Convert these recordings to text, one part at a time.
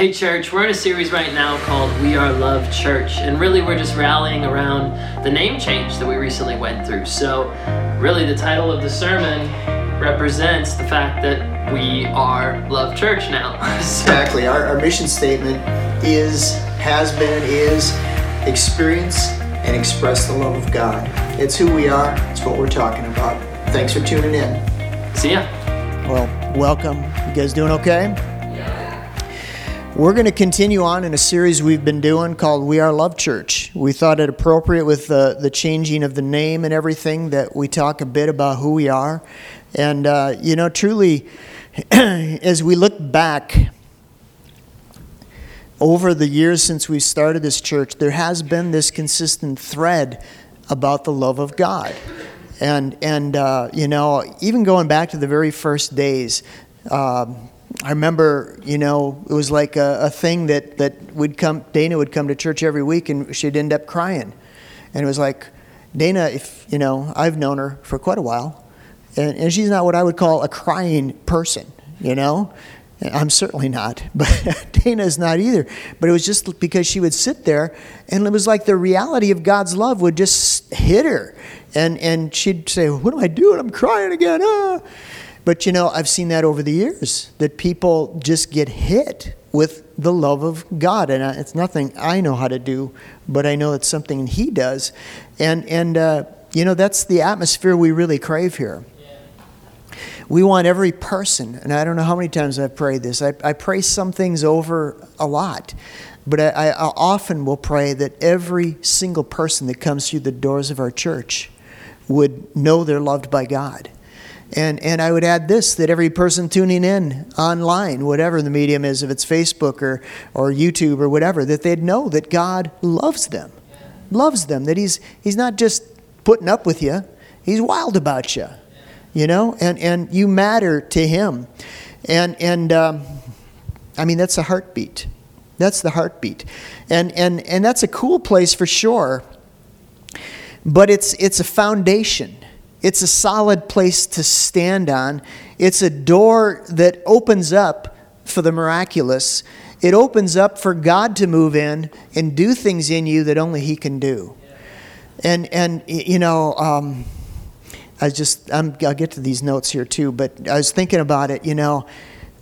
Hey, church, we're in a series right now called We Are Love Church, and really we're just rallying around the name change that we recently went through. So, really, the title of the sermon represents the fact that we are Love Church now. so, exactly. Our, our mission statement is, has been, is experience and express the love of God. It's who we are, it's what we're talking about. Thanks for tuning in. See ya. Well, welcome. You guys doing okay? We're going to continue on in a series we've been doing called We Are Love Church. We thought it appropriate with the, the changing of the name and everything that we talk a bit about who we are. And, uh, you know, truly, as we look back over the years since we started this church, there has been this consistent thread about the love of God. And, and uh, you know, even going back to the very first days, um, I remember, you know, it was like a, a, thing that, that would come, Dana would come to church every week and she'd end up crying. And it was like, Dana, if, you know, I've known her for quite a while, and, and she's not what I would call a crying person, you know? I'm certainly not, but Dana is not either. But it was just because she would sit there, and it was like the reality of God's love would just hit her. And, and she'd say, What am I doing? I'm crying again. Ah. But you know, I've seen that over the years that people just get hit with the love of God, and it's nothing I know how to do, but I know it's something He does, and and uh, you know that's the atmosphere we really crave here. We want every person, and I don't know how many times I've prayed this. I, I pray some things over a lot, but I, I often will pray that every single person that comes through the doors of our church would know they're loved by God and, and I would add this that every person tuning in online, whatever the medium is, if it's Facebook or, or YouTube or whatever, that they'd know that God loves them. Loves them. That He's, he's not just putting up with you, He's wild about you. You know? And, and you matter to Him. And, and um, I mean, that's a heartbeat. That's the heartbeat. And, and, and that's a cool place for sure. But it's, it's a foundation it's a solid place to stand on. It's a door that opens up for the miraculous. It opens up for God to move in and do things in you that only He can do. And, and you know, um, I just, i will get to these notes here too, but I was thinking about it, you know.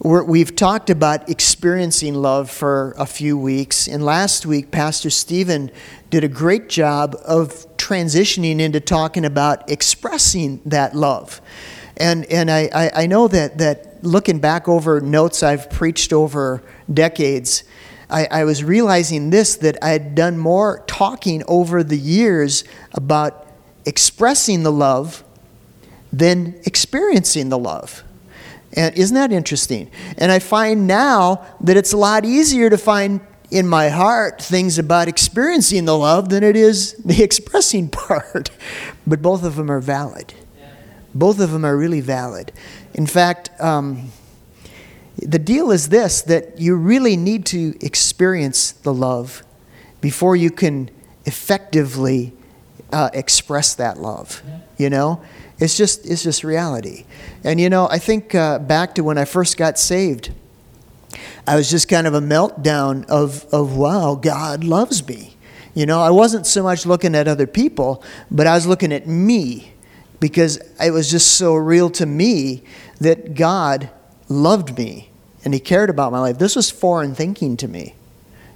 we have talked about experiencing love for a few weeks, and last week, Pastor Stephen did a great job of transitioning into talking about expressing that love. And, and I, I, I know that, that looking back over notes I've preached over decades, I, I was realizing this that I had done more talking over the years about expressing the love than experiencing the love. And isn't that interesting? And I find now that it's a lot easier to find in my heart things about experiencing the love than it is the expressing part. But both of them are valid. Both of them are really valid. In fact, um, the deal is this that you really need to experience the love before you can effectively uh, express that love. You know? It's just, it's just reality. And you know, I think uh, back to when I first got saved I was just kind of a meltdown of, of wow, God loves me. You know, I wasn't so much looking at other people, but I was looking at me because it was just so real to me that God loved me and He cared about my life. This was foreign thinking to me.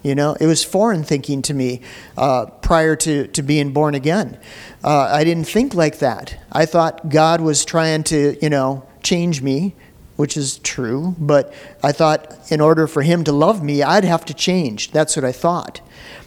You know, it was foreign thinking to me uh, prior to, to being born again. Uh, I didn't think like that. I thought God was trying to, you know, change me which is true, but I thought in order for him to love me, I'd have to change. That's what I thought.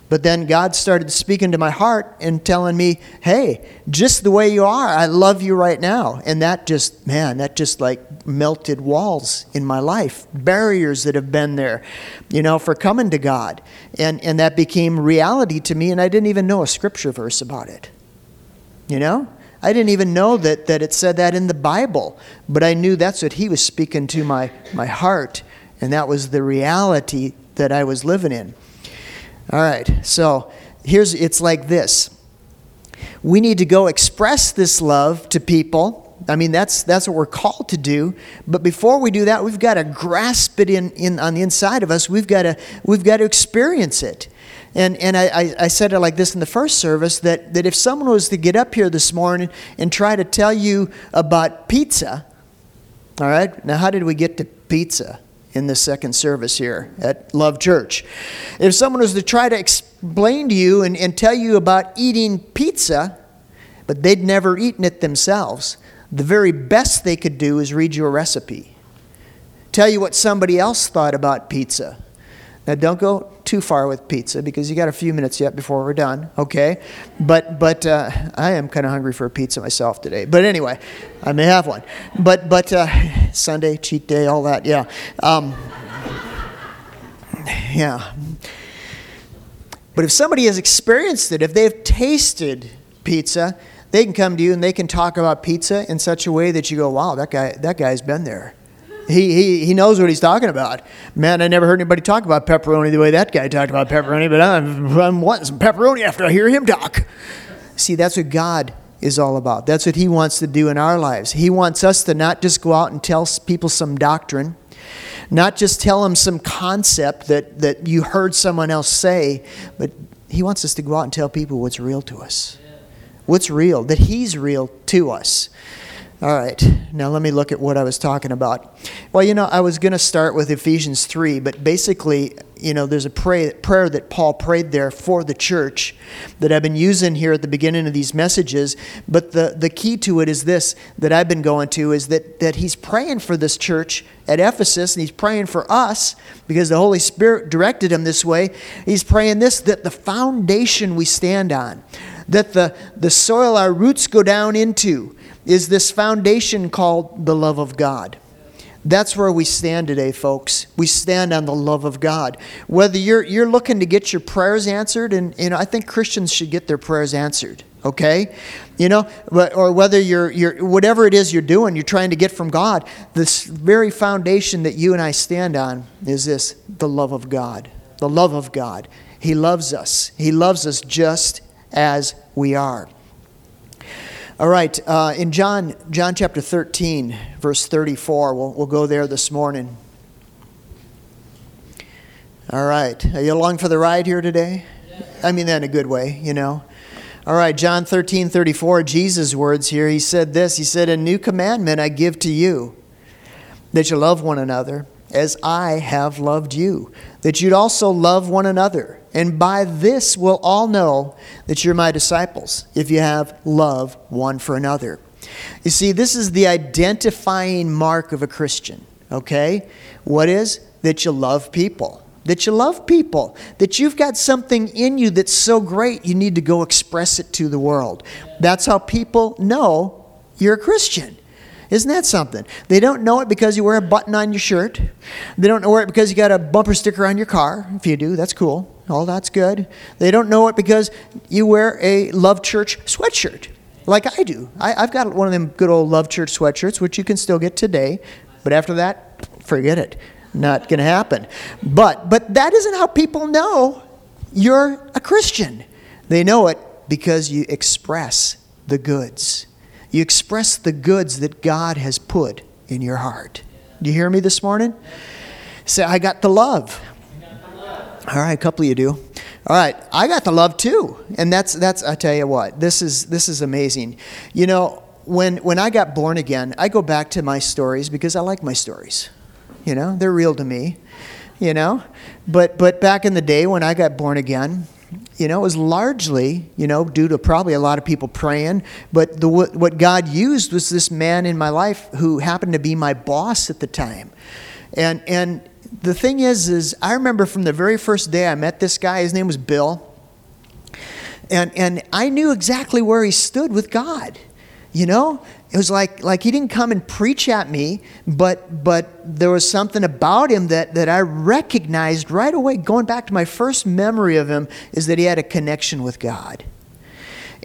But then God started speaking to my heart and telling me, hey, just the way you are, I love you right now. And that just, man, that just like melted walls in my life, barriers that have been there, you know, for coming to God. And, and that became reality to me, and I didn't even know a scripture verse about it. You know? I didn't even know that, that it said that in the Bible, but I knew that's what he was speaking to my, my heart, and that was the reality that I was living in. All right, so here's it's like this. We need to go express this love to people I mean, that's, that's what we're called to do. But before we do that, we've got to grasp it in, in, on the inside of us. We've got to, we've got to experience it. And, and I, I said it like this in the first service that, that if someone was to get up here this morning and try to tell you about pizza, all right, now how did we get to pizza in the second service here at Love Church? If someone was to try to explain to you and, and tell you about eating pizza, but they'd never eaten it themselves, the very best they could do is read you a recipe. Tell you what somebody else thought about pizza. Now, don't go too far with pizza because you got a few minutes yet before we're done, okay? But but uh, I am kind of hungry for a pizza myself today. But anyway, I may have one. But but uh, Sunday cheat day, all that, yeah, um, yeah. But if somebody has experienced it, if they've tasted pizza, they can come to you and they can talk about pizza in such a way that you go, "Wow, that guy that guy's been there." He, he, he knows what he's talking about. Man, I never heard anybody talk about pepperoni the way that guy talked about pepperoni, but I'm, I'm wanting some pepperoni after I hear him talk. See, that's what God is all about. That's what He wants to do in our lives. He wants us to not just go out and tell people some doctrine, not just tell them some concept that, that you heard someone else say, but He wants us to go out and tell people what's real to us. What's real, that He's real to us. All right, now let me look at what I was talking about. Well, you know, I was going to start with Ephesians 3, but basically, you know, there's a pray, prayer that Paul prayed there for the church that I've been using here at the beginning of these messages. But the, the key to it is this that I've been going to is that, that he's praying for this church at Ephesus and he's praying for us because the Holy Spirit directed him this way. He's praying this that the foundation we stand on, that the, the soil our roots go down into, is this foundation called the love of God. That's where we stand today, folks. We stand on the love of God. Whether you're, you're looking to get your prayers answered, and you know, I think Christians should get their prayers answered, okay? You know, but, or whether you're, you're, whatever it is you're doing, you're trying to get from God, this very foundation that you and I stand on is this the love of God. The love of God. He loves us, He loves us just as we are. All right, uh, in John, John chapter 13, verse 34, we'll, we'll go there this morning. All right, are you along for the ride here today? I mean that in a good way, you know. All right, John 13, 34, Jesus' words here. He said this He said, A new commandment I give to you, that you love one another as I have loved you, that you'd also love one another. And by this we'll all know that you're my disciples, if you have love one for another. You see, this is the identifying mark of a Christian, okay? What is? That you love people. That you love people. That you've got something in you that's so great, you need to go express it to the world. That's how people know you're a Christian. Isn't that something? They don't know it because you wear a button on your shirt. They don't know it because you got a bumper sticker on your car. If you do, that's cool. All that's good. They don't know it because you wear a Love Church sweatshirt, like I do. I, have got one of them good old Love Church sweatshirts, which you can still get today. But after that, forget it. Not going to happen. But but that isn't how people know you're a Christian. They know it because you express the goods. You express the goods that God has put in your heart. Do you hear me this morning? Say, I got the love. All right, a couple of you do. All right, I got the love too, and that's that's. I tell you what, this is this is amazing. You know, when when I got born again, I go back to my stories because I like my stories. You know, they're real to me. You know, but but back in the day when I got born again, you know, it was largely, you know, due to probably a lot of people praying. But the, what God used was this man in my life who happened to be my boss at the time. And, and the thing is, is I remember from the very first day I met this guy, his name was Bill. And, and I knew exactly where he stood with God. You know, it was like, like he didn't come and preach at me, but, but there was something about him that, that I recognized right away. Going back to my first memory of him, is that he had a connection with God.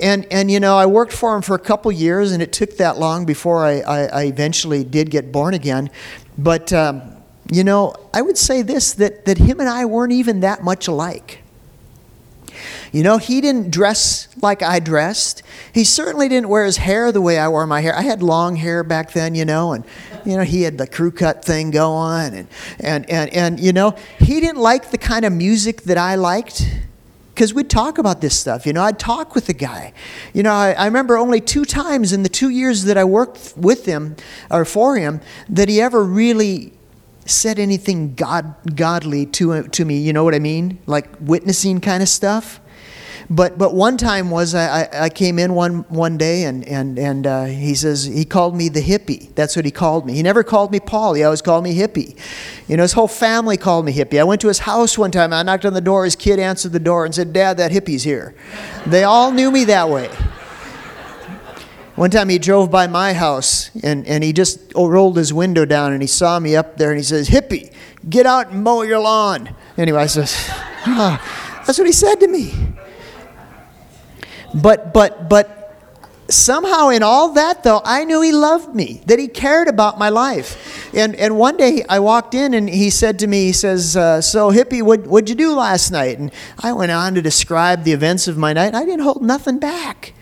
And, and you know, I worked for him for a couple years, and it took that long before I, I, I eventually did get born again. But, um, you know, I would say this that, that him and I weren't even that much alike. You know, he didn't dress like I dressed. He certainly didn't wear his hair the way I wore my hair. I had long hair back then, you know, and you know, he had the crew cut thing going and and and, and you know, he didn't like the kind of music that I liked because we'd talk about this stuff. You know, I'd talk with the guy. You know, I, I, remember only two times in the two years that I worked with him or for him that he ever really said anything god, godly to, uh, to me. You know what I mean? Like witnessing kind of stuff. But but one time was I, I came in one one day and and and uh, he says he called me the hippie. That's what he called me. He never called me Paul. He always called me hippie. You know, his whole family called me hippie. I went to his house one time. I knocked on the door. His kid answered the door and said, "Dad, that hippie's here." They all knew me that way. One time he drove by my house and, and he just rolled his window down and he saw me up there and he says, Hippie, get out and mow your lawn. Anyway, I says, ah, that's what he said to me. But, but, but somehow in all that though i knew he loved me that he cared about my life and, and one day i walked in and he said to me he says uh, so hippie what, what'd you do last night and i went on to describe the events of my night i didn't hold nothing back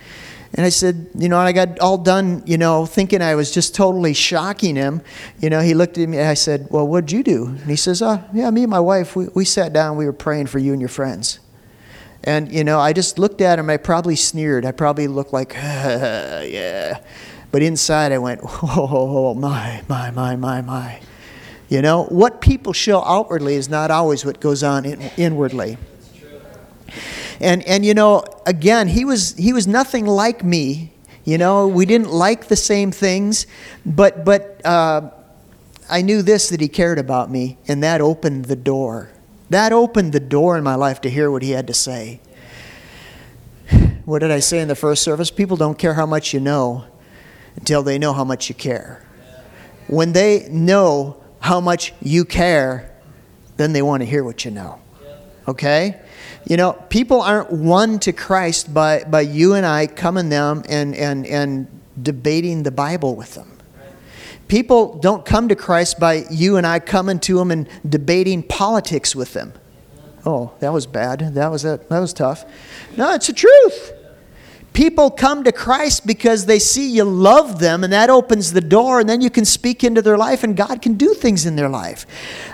and I said, you know, and I got all done, you know, thinking I was just totally shocking him. You know, he looked at me, I said, well, what'd you do? And he says, oh, yeah, me and my wife, we, we sat down, we were praying for you and your friends. And, you know, I just looked at him. I probably sneered. I probably looked like, yeah. But inside I went, oh, my, my, my, my, my. You know, what people show outwardly is not always what goes on in, inwardly. And, and, you know, again, he was, he was nothing like me. You know, we didn't like the same things, but, but uh, I knew this that he cared about me, and that opened the door. That opened the door in my life to hear what he had to say. What did I say in the first service? People don't care how much you know until they know how much you care. When they know how much you care, then they want to hear what you know. Okay? You know, people aren't won to Christ by, by you and I coming them and, and, and debating the Bible with them. People don't come to Christ by you and I coming to them and debating politics with them. Oh, that was bad. That was a, that was tough. No, it's the truth. People come to Christ because they see you love them, and that opens the door, and then you can speak into their life, and God can do things in their life.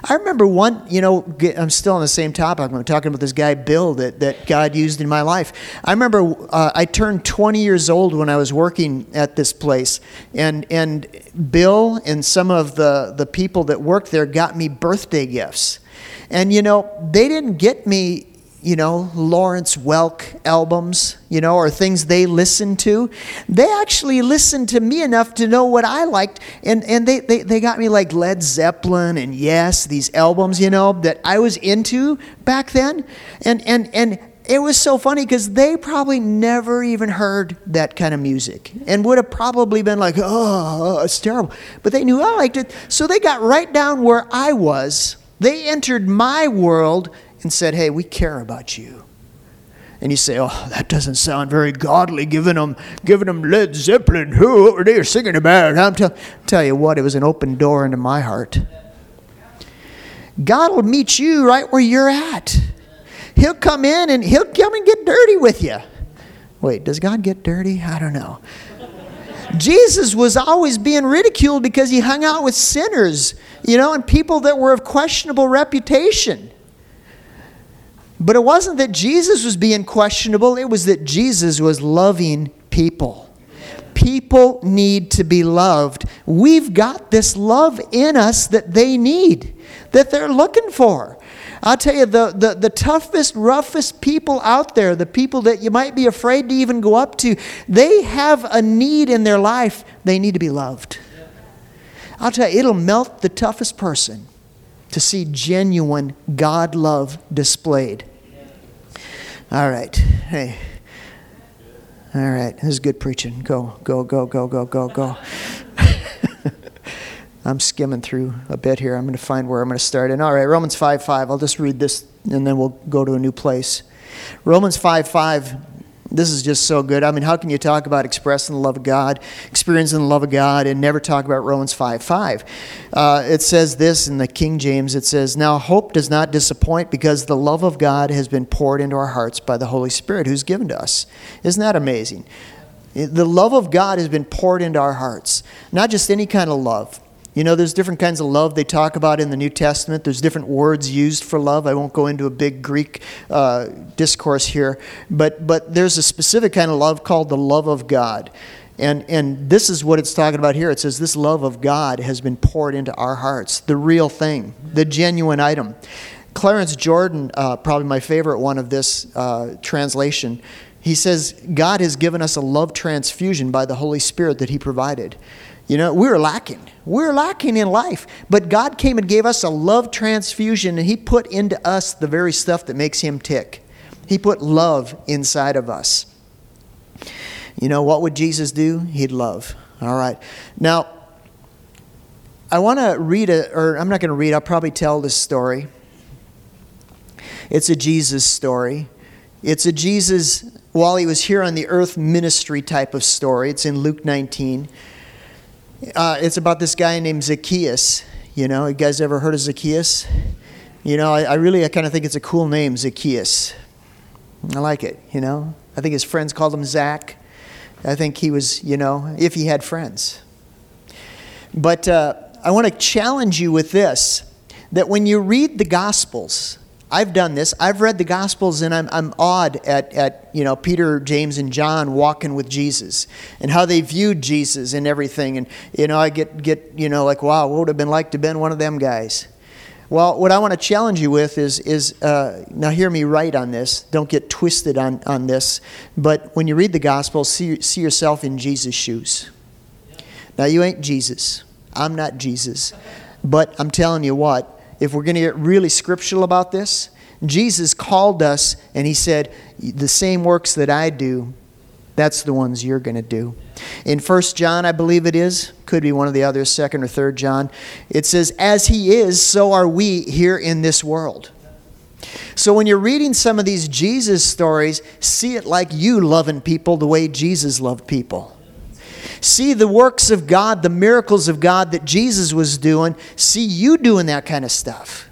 I remember one, you know, I'm still on the same topic. I'm talking about this guy, Bill, that, that God used in my life. I remember uh, I turned 20 years old when I was working at this place, and, and Bill and some of the, the people that worked there got me birthday gifts. And, you know, they didn't get me you know, Lawrence Welk albums, you know, or things they listened to. They actually listened to me enough to know what I liked. And, and they, they, they got me like Led Zeppelin and Yes, these albums, you know, that I was into back then. And, and, and it was so funny because they probably never even heard that kind of music and would have probably been like, oh, it's terrible. But they knew I liked it. So they got right down where I was. They entered my world and said, Hey, we care about you. And you say, Oh, that doesn't sound very godly, giving them, giving them Led Zeppelin. Who are they singing about? I'm tell, tell you what, it was an open door into my heart. God will meet you right where you're at. He'll come in and he'll come and get dirty with you. Wait, does God get dirty? I don't know. Jesus was always being ridiculed because he hung out with sinners, you know, and people that were of questionable reputation. But it wasn't that Jesus was being questionable, it was that Jesus was loving people. People need to be loved. We've got this love in us that they need, that they're looking for. I'll tell you, the, the, the toughest, roughest people out there, the people that you might be afraid to even go up to, they have a need in their life. They need to be loved. I'll tell you, it'll melt the toughest person to see genuine God love displayed. All right. Hey. All right. This is good preaching. Go, go, go, go, go, go, go. I'm skimming through a bit here. I'm going to find where I'm going to start. And all right, Romans 5 5. I'll just read this and then we'll go to a new place. Romans 5 5 This is just so good. I mean, how can you talk about expressing the love of God, experiencing the love of God, and never talk about Romans 5 5? Uh, it says this in the King James it says, Now hope does not disappoint because the love of God has been poured into our hearts by the Holy Spirit who's given to us. Isn't that amazing? The love of God has been poured into our hearts, not just any kind of love. You know, there's different kinds of love they talk about in the New Testament. There's different words used for love. I won't go into a big Greek uh, discourse here, but but there's a specific kind of love called the love of God, and and this is what it's talking about here. It says this love of God has been poured into our hearts, the real thing, the genuine item. Clarence Jordan, uh, probably my favorite one of this uh, translation, he says God has given us a love transfusion by the Holy Spirit that He provided. You know, we were lacking. We were lacking in life. But God came and gave us a love transfusion, and He put into us the very stuff that makes Him tick. He put love inside of us. You know, what would Jesus do? He'd love. All right. Now, I want to read a, or I'm not going to read, I'll probably tell this story. It's a Jesus story. It's a Jesus, while he was here on the earth ministry type of story. It's in Luke 19. Uh, it's about this guy named Zacchaeus. You know, you guys ever heard of Zacchaeus? You know, I, I really, I kind of think it's a cool name, Zacchaeus. I like it, you know. I think his friends called him Zach. I think he was, you know, if he had friends. But uh, I want to challenge you with this that when you read the Gospels, I've done this. I've read the Gospels and I'm, I'm awed at, at, you know, Peter, James, and John walking with Jesus and how they viewed Jesus and everything. And, you know, I get, get you know, like, wow, what would it have been like to have been one of them guys? Well, what I want to challenge you with is, is uh, now hear me right on this. Don't get twisted on, on this. But when you read the Gospel, see, see yourself in Jesus' shoes. Now, you ain't Jesus. I'm not Jesus. But I'm telling you what, if we're going to get really scriptural about this, Jesus called us and he said, The same works that I do, that's the ones you're going to do. In 1 John, I believe it is, could be one of the others, 2nd or 3rd John, it says, As he is, so are we here in this world. So when you're reading some of these Jesus stories, see it like you loving people the way Jesus loved people see the works of God, the miracles of God that Jesus was doing, see you doing that kind of stuff.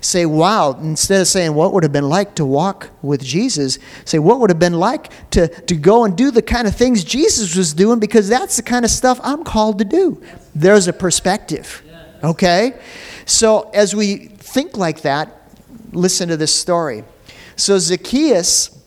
Say, wow, instead of saying what would have been like to walk with Jesus, say what would have been like to, to go and do the kind of things Jesus was doing because that's the kind of stuff I'm called to do. There's a perspective. Okay? So as we think like that, listen to this story. So Zacchaeus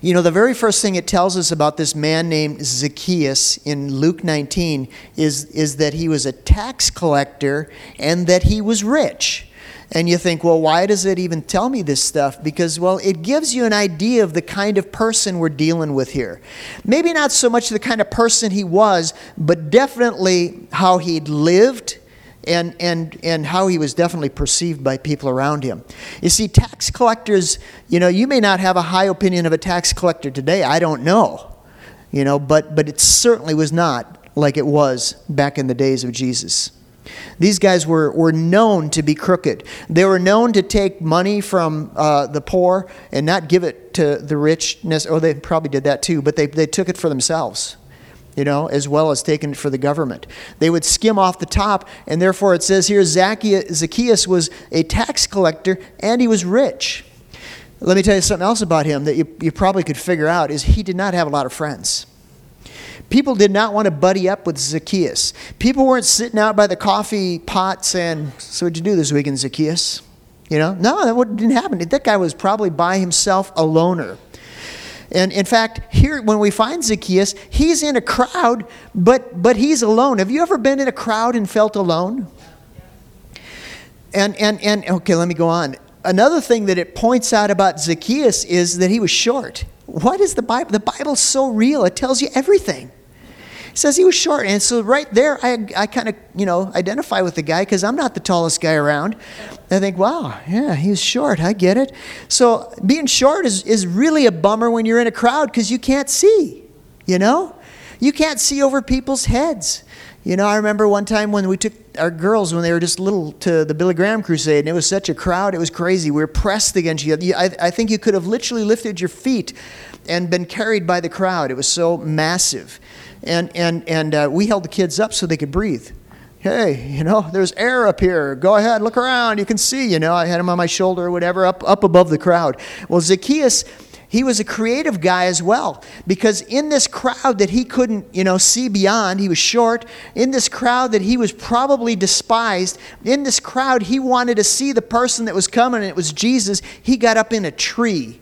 you know, the very first thing it tells us about this man named Zacchaeus in Luke 19 is, is that he was a tax collector and that he was rich. And you think, well, why does it even tell me this stuff? Because, well, it gives you an idea of the kind of person we're dealing with here. Maybe not so much the kind of person he was, but definitely how he'd lived and, and, and how he was definitely perceived by people around him. You see, tax collectors, you know, you may not have a high opinion of a tax collector today, I don't know, you know, but, but it certainly was not like it was back in the days of Jesus. These guys were, were known to be crooked. They were known to take money from uh, the poor and not give it to the richness, or they probably did that too, but they, they took it for themselves you know, as well as taking it for the government. They would skim off the top, and therefore it says here Zacchaeus was a tax collector and he was rich. Let me tell you something else about him that you, you probably could figure out is he did not have a lot of friends. People did not want to buddy up with Zacchaeus. People weren't sitting out by the coffee pot saying, So, what'd you do this weekend, Zacchaeus? You know, no, that didn't happen. That guy was probably by himself, a loner. And in fact, here when we find Zacchaeus, he's in a crowd, but but he's alone. Have you ever been in a crowd and felt alone? And and and okay, let me go on. Another thing that it points out about Zacchaeus is that he was short. What is the Bible? The Bible's so real. It tells you everything. It says he was short. And so right there, I, I kind of, you know, identify with the guy because I'm not the tallest guy around. I think, wow, yeah, he's short. I get it. So being short is, is really a bummer when you're in a crowd because you can't see, you know? You can't see over people's heads. You know, I remember one time when we took our girls when they were just little to the Billy Graham crusade, and it was such a crowd, it was crazy. We were pressed against you. I, I think you could have literally lifted your feet and been carried by the crowd. It was so massive. And, and, and uh, we held the kids up so they could breathe. Hey, you know, there's air up here. Go ahead, look around. You can see, you know, I had him on my shoulder or whatever, up, up above the crowd. Well, Zacchaeus he was a creative guy as well because in this crowd that he couldn't you know see beyond he was short in this crowd that he was probably despised in this crowd he wanted to see the person that was coming and it was jesus he got up in a tree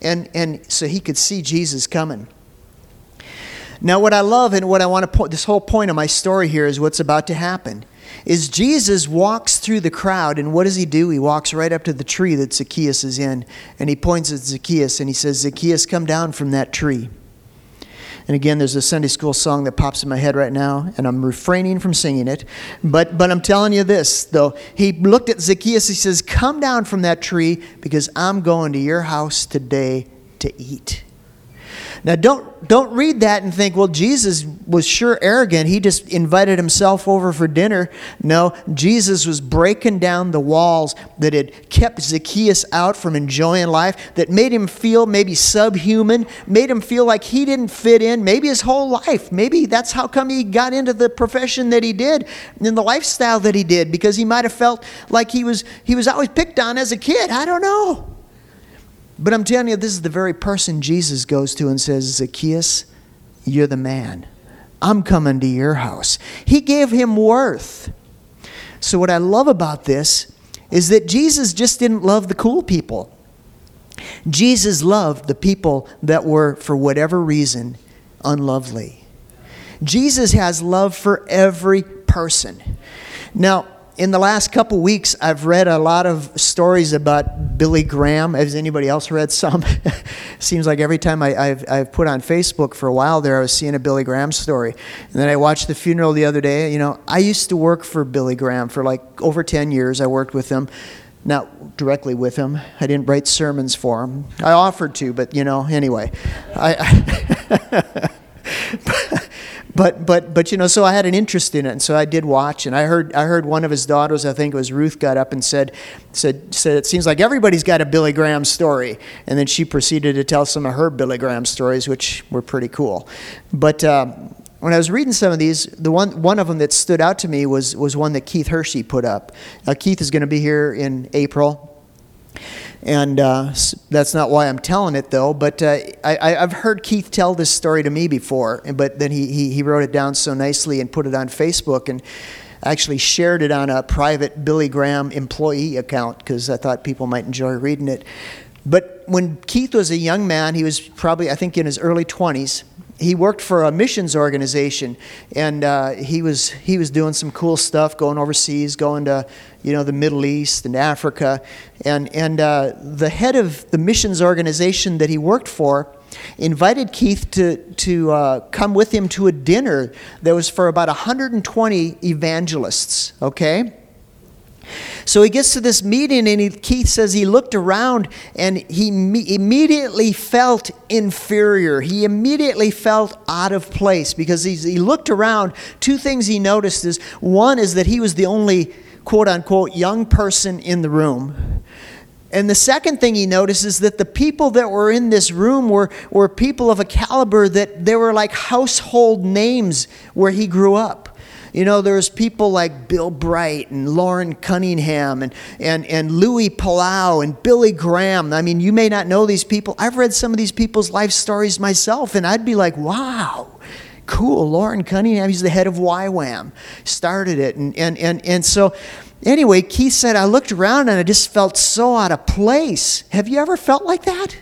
and and so he could see jesus coming now what i love and what i want to put this whole point of my story here is what's about to happen is Jesus walks through the crowd, and what does he do? He walks right up to the tree that Zacchaeus is in, and he points at Zacchaeus and he says, Zacchaeus, come down from that tree. And again, there's a Sunday school song that pops in my head right now, and I'm refraining from singing it. But, but I'm telling you this, though. He looked at Zacchaeus, he says, Come down from that tree because I'm going to your house today to eat. Now, don't, don't read that and think, well, Jesus was sure arrogant. He just invited himself over for dinner. No, Jesus was breaking down the walls that had kept Zacchaeus out from enjoying life, that made him feel maybe subhuman, made him feel like he didn't fit in, maybe his whole life. Maybe that's how come he got into the profession that he did and the lifestyle that he did, because he might have felt like he was, he was always picked on as a kid. I don't know. But I'm telling you, this is the very person Jesus goes to and says, Zacchaeus, you're the man. I'm coming to your house. He gave him worth. So, what I love about this is that Jesus just didn't love the cool people. Jesus loved the people that were, for whatever reason, unlovely. Jesus has love for every person. Now, in the last couple weeks, I've read a lot of stories about Billy Graham. Has anybody else read some? Seems like every time I, have I've put on Facebook for a while there, I was seeing a Billy Graham story. And then I watched the funeral the other day. You know, I used to work for Billy Graham for like over 10 years. I worked with him. Not directly with him. I didn't write sermons for him. I offered to, but you know, anyway. I, I but but but you know so i had an interest in it and so i did watch and i heard i heard one of his daughters i think it was ruth got up and said said said it seems like everybody's got a billy graham story. And then she proceeded to tell some of her billy graham stories which were pretty cool. But um, when I was reading some of these, the one one of them that stood out to me was was one that Keith Hershey put up. Now, Keith is going to be here in April, and uh, that's not why I'm telling it, though. But uh, I, have heard Keith tell this story to me before, but then he, he, he wrote it down so nicely and put it on Facebook and actually shared it on a private Billy Graham employee account because I thought people might enjoy reading it. But when Keith was a young man, he was probably, I think, in his early 20s he worked for a missions organization, and uh, he was he was doing some cool stuff, going overseas, going to you know the Middle East and Africa, and and uh, the head of the missions organization that he worked for invited Keith to to uh, come with him to a dinner that was for about 120 evangelists. Okay. So he gets to this meeting, and he, Keith says he looked around and he me- immediately felt inferior. He immediately felt out of place because he looked around. Two things he noticed is one is that he was the only quote unquote young person in the room. And the second thing he noticed is that the people that were in this room were, were people of a caliber that they were like household names where he grew up. You know, there's people like Bill Bright and Loren Cunningham and, and, and Louis Palau and Billy Graham. I mean, you may not know these people. I've read some of these people's life stories myself, and I'd be like, wow, cool. Loren Cunningham, he's the head of YWAM, started it. And, and, and, and so, anyway, Keith said, I looked around and I just felt so out of place. Have you ever felt like that?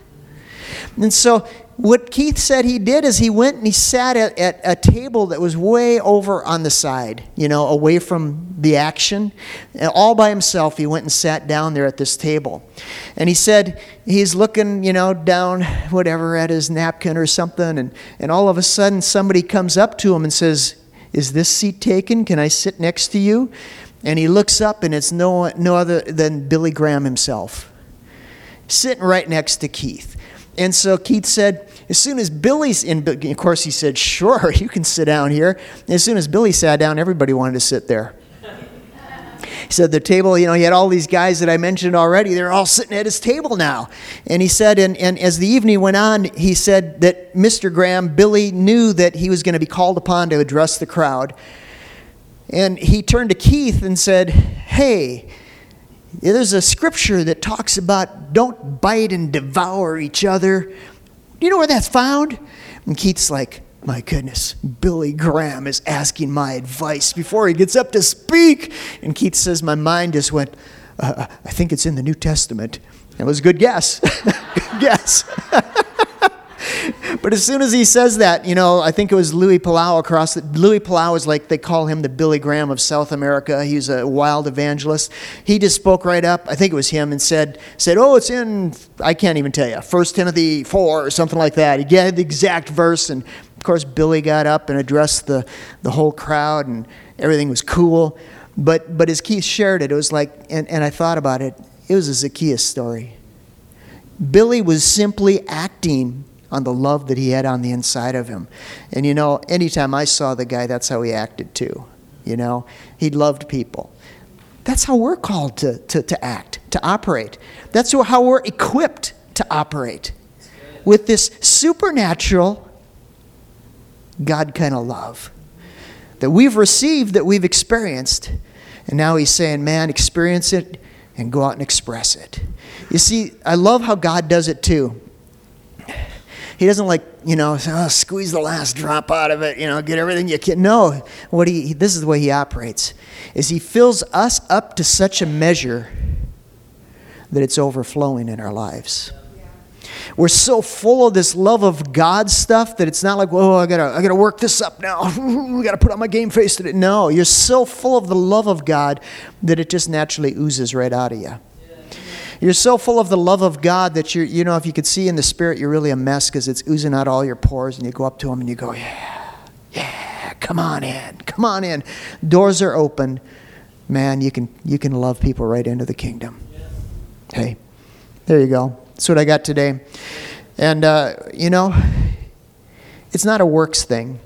And so what Keith said he did is he went and he sat at, at, a table that was way over on the side, you know, away from the action. And all by himself, he went and sat down there at this table. And he said he's looking, you know, down, whatever, at his napkin or something. And, and all of a sudden, somebody comes up to him and says, Is this seat taken? Can I sit next to you? And he looks up, and it's no, no other than Billy Graham himself, sitting right next to Keith. And so Keith said, as soon as Billy's in, of course he said, sure, you can sit down here. As soon as Billy sat down, everybody wanted to sit there. He said the table, you know, he had all these guys that I mentioned already. They're all sitting at his table now. And he said, and, and as the evening went on, he said that Mr. Graham, Billy knew that he was going to be called upon to address the crowd. And he turned to Keith and said, Hey, there's a scripture that talks about don't bite and devour each other. Do you know where that's found? And Keith's like, my goodness, Billy Graham is asking my advice before he gets up to speak. And Keith says, My mind just went, uh, uh I think it's in the New Testament. It was a good guess. good guess. but as soon as he says that, you know, I think it was Louis Palau across the, Luis Palau is like, they call him the Billy Graham of South America. He's a wild evangelist. He just spoke right up, I think it was him, and said, said, oh, it's in, I can't even tell you, First Timothy 4 or something like that. He gave the exact verse, and of course, Billy got up and addressed the, the whole crowd, and everything was cool. But, but as Keith shared it, it was like, and, and I thought about it, it was a Zacchaeus story. Billy was simply acting on the love that he had on the inside of him. And you know, anytime I saw the guy, that's how he acted too. You know, he loved people. That's how we're called to, to, to act, to operate. That's how we're equipped to operate with this supernatural God kind of love that we've received, that we've experienced. And now he's saying, man, experience it and go out and express it. You see, I love how God does it too. He doesn't like, you know, oh, squeeze the last drop out of it, you know, get everything you can. No, what he, this is the way he operates, is he fills us up to such a measure that it's overflowing in our lives. We're so full of this love of God stuff that it's not like, whoa, I gotta, I gotta work this up now. we gotta put on my game face today. No, you're so full of the love of God that it just naturally oozes right out of you. You're so full of the love of God that you're, you know, if you could see in the spirit, you're really a mess because it's oozing out all your pores, and you go up to him and you go, yeah, yeah, come on in, come on in. Doors are open. Man, you can, you can love people right into the kingdom. Hey, there you go. That's what I got today. And, uh, you know, it's not a works thing,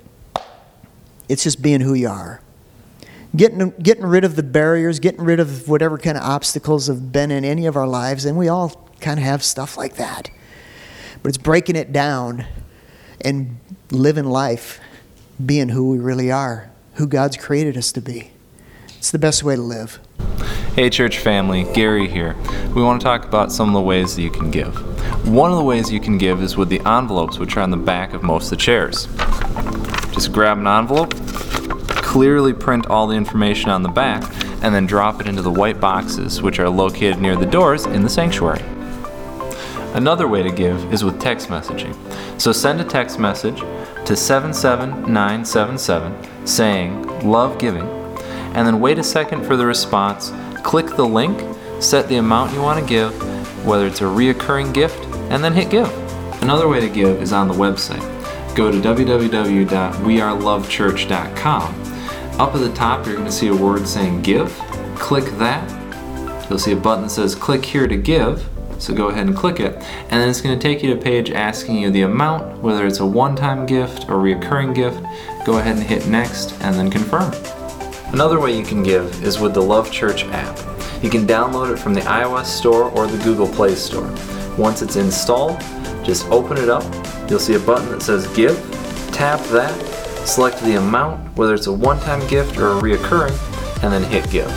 it's just being who you are getting, getting rid of the barriers, getting rid of whatever kind of obstacles have been in any of our lives, and we all kind of have stuff like that. But it's breaking it down and living life, being who we really are, who God's created us to be. It's the best way to live. Hey, church family, Gary here. We want to talk about some of the ways that you can give. One of the ways you can give is with the envelopes, which are on the back of most of the chairs. Just grab an envelope, clearly print all the information on the back, and then drop it into the white boxes, which are located near the doors in the sanctuary. Another way to give is with text messaging. So send a text message to 77977 saying, Love giving, and then wait a second for the response. Click the link, set the amount you want to give, whether it's a reoccurring gift, and then hit give. Another way to give is on the website. Go to www.wearelovechurch.com up at the top, you're going to see a word saying give. Click that. You'll see a button that says click here to give. So go ahead and click it. And then it's going to take you to a page asking you the amount, whether it's a one time gift or reoccurring gift. Go ahead and hit next and then confirm. Another way you can give is with the Love Church app. You can download it from the iOS Store or the Google Play Store. Once it's installed, just open it up. You'll see a button that says Give. Tap that, select the amount, whether it's a one time gift or a reoccurring, and then hit give.